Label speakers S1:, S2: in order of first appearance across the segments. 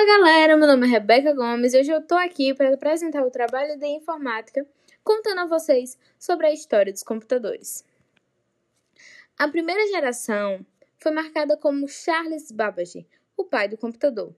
S1: Fala galera, meu nome é Rebeca Gomes e hoje eu tô aqui para apresentar o trabalho de informática, contando a vocês sobre a história dos computadores. A primeira geração foi marcada como Charles Babbage, o pai do computador.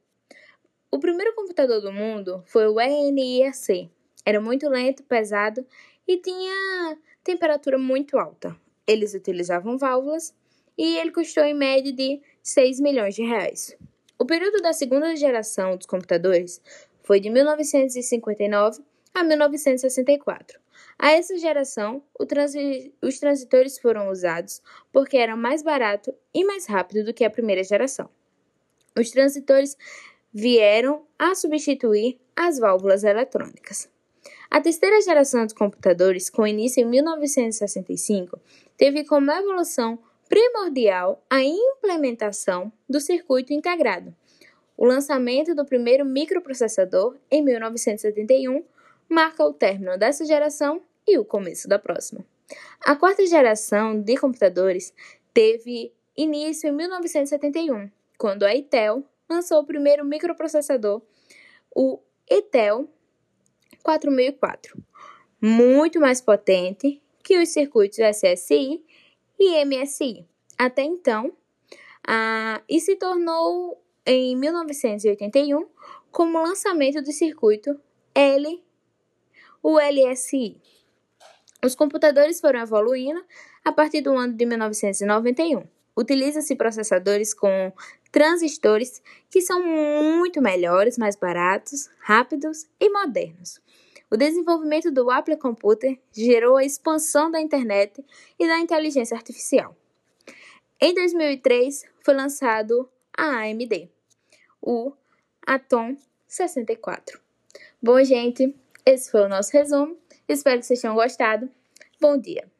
S1: O primeiro computador do mundo foi o ENIAC. Era muito lento, pesado e tinha temperatura muito alta. Eles utilizavam válvulas e ele custou em média de 6 milhões de reais. O período da segunda geração dos computadores foi de 1959 a 1964. A essa geração, transi os transitores foram usados porque era mais barato e mais rápido do que a primeira geração. Os transitores vieram a substituir as válvulas eletrônicas. A terceira geração dos computadores, com início em 1965, teve como evolução primordial a implementação do circuito integrado. O lançamento do primeiro microprocessador, em 1971, marca o término dessa geração e o começo da próxima. A quarta geração de computadores teve início em 1971, quando a Intel lançou o primeiro microprocessador, o Intel 4004, muito mais potente que os circuitos SSI e MSI. Até então, ah, e se tornou em 1981 como lançamento do circuito L, o LSI. Os computadores foram evoluindo a partir do ano de 1991. Utiliza-se processadores com transistores que são muito melhores, mais baratos, rápidos e modernos. O desenvolvimento do Apple Computer gerou a expansão da internet e da inteligência artificial. Em 2003, foi lançado a AMD, o Atom 64. Bom, gente, esse foi o nosso resumo. Espero que vocês tenham gostado. Bom dia!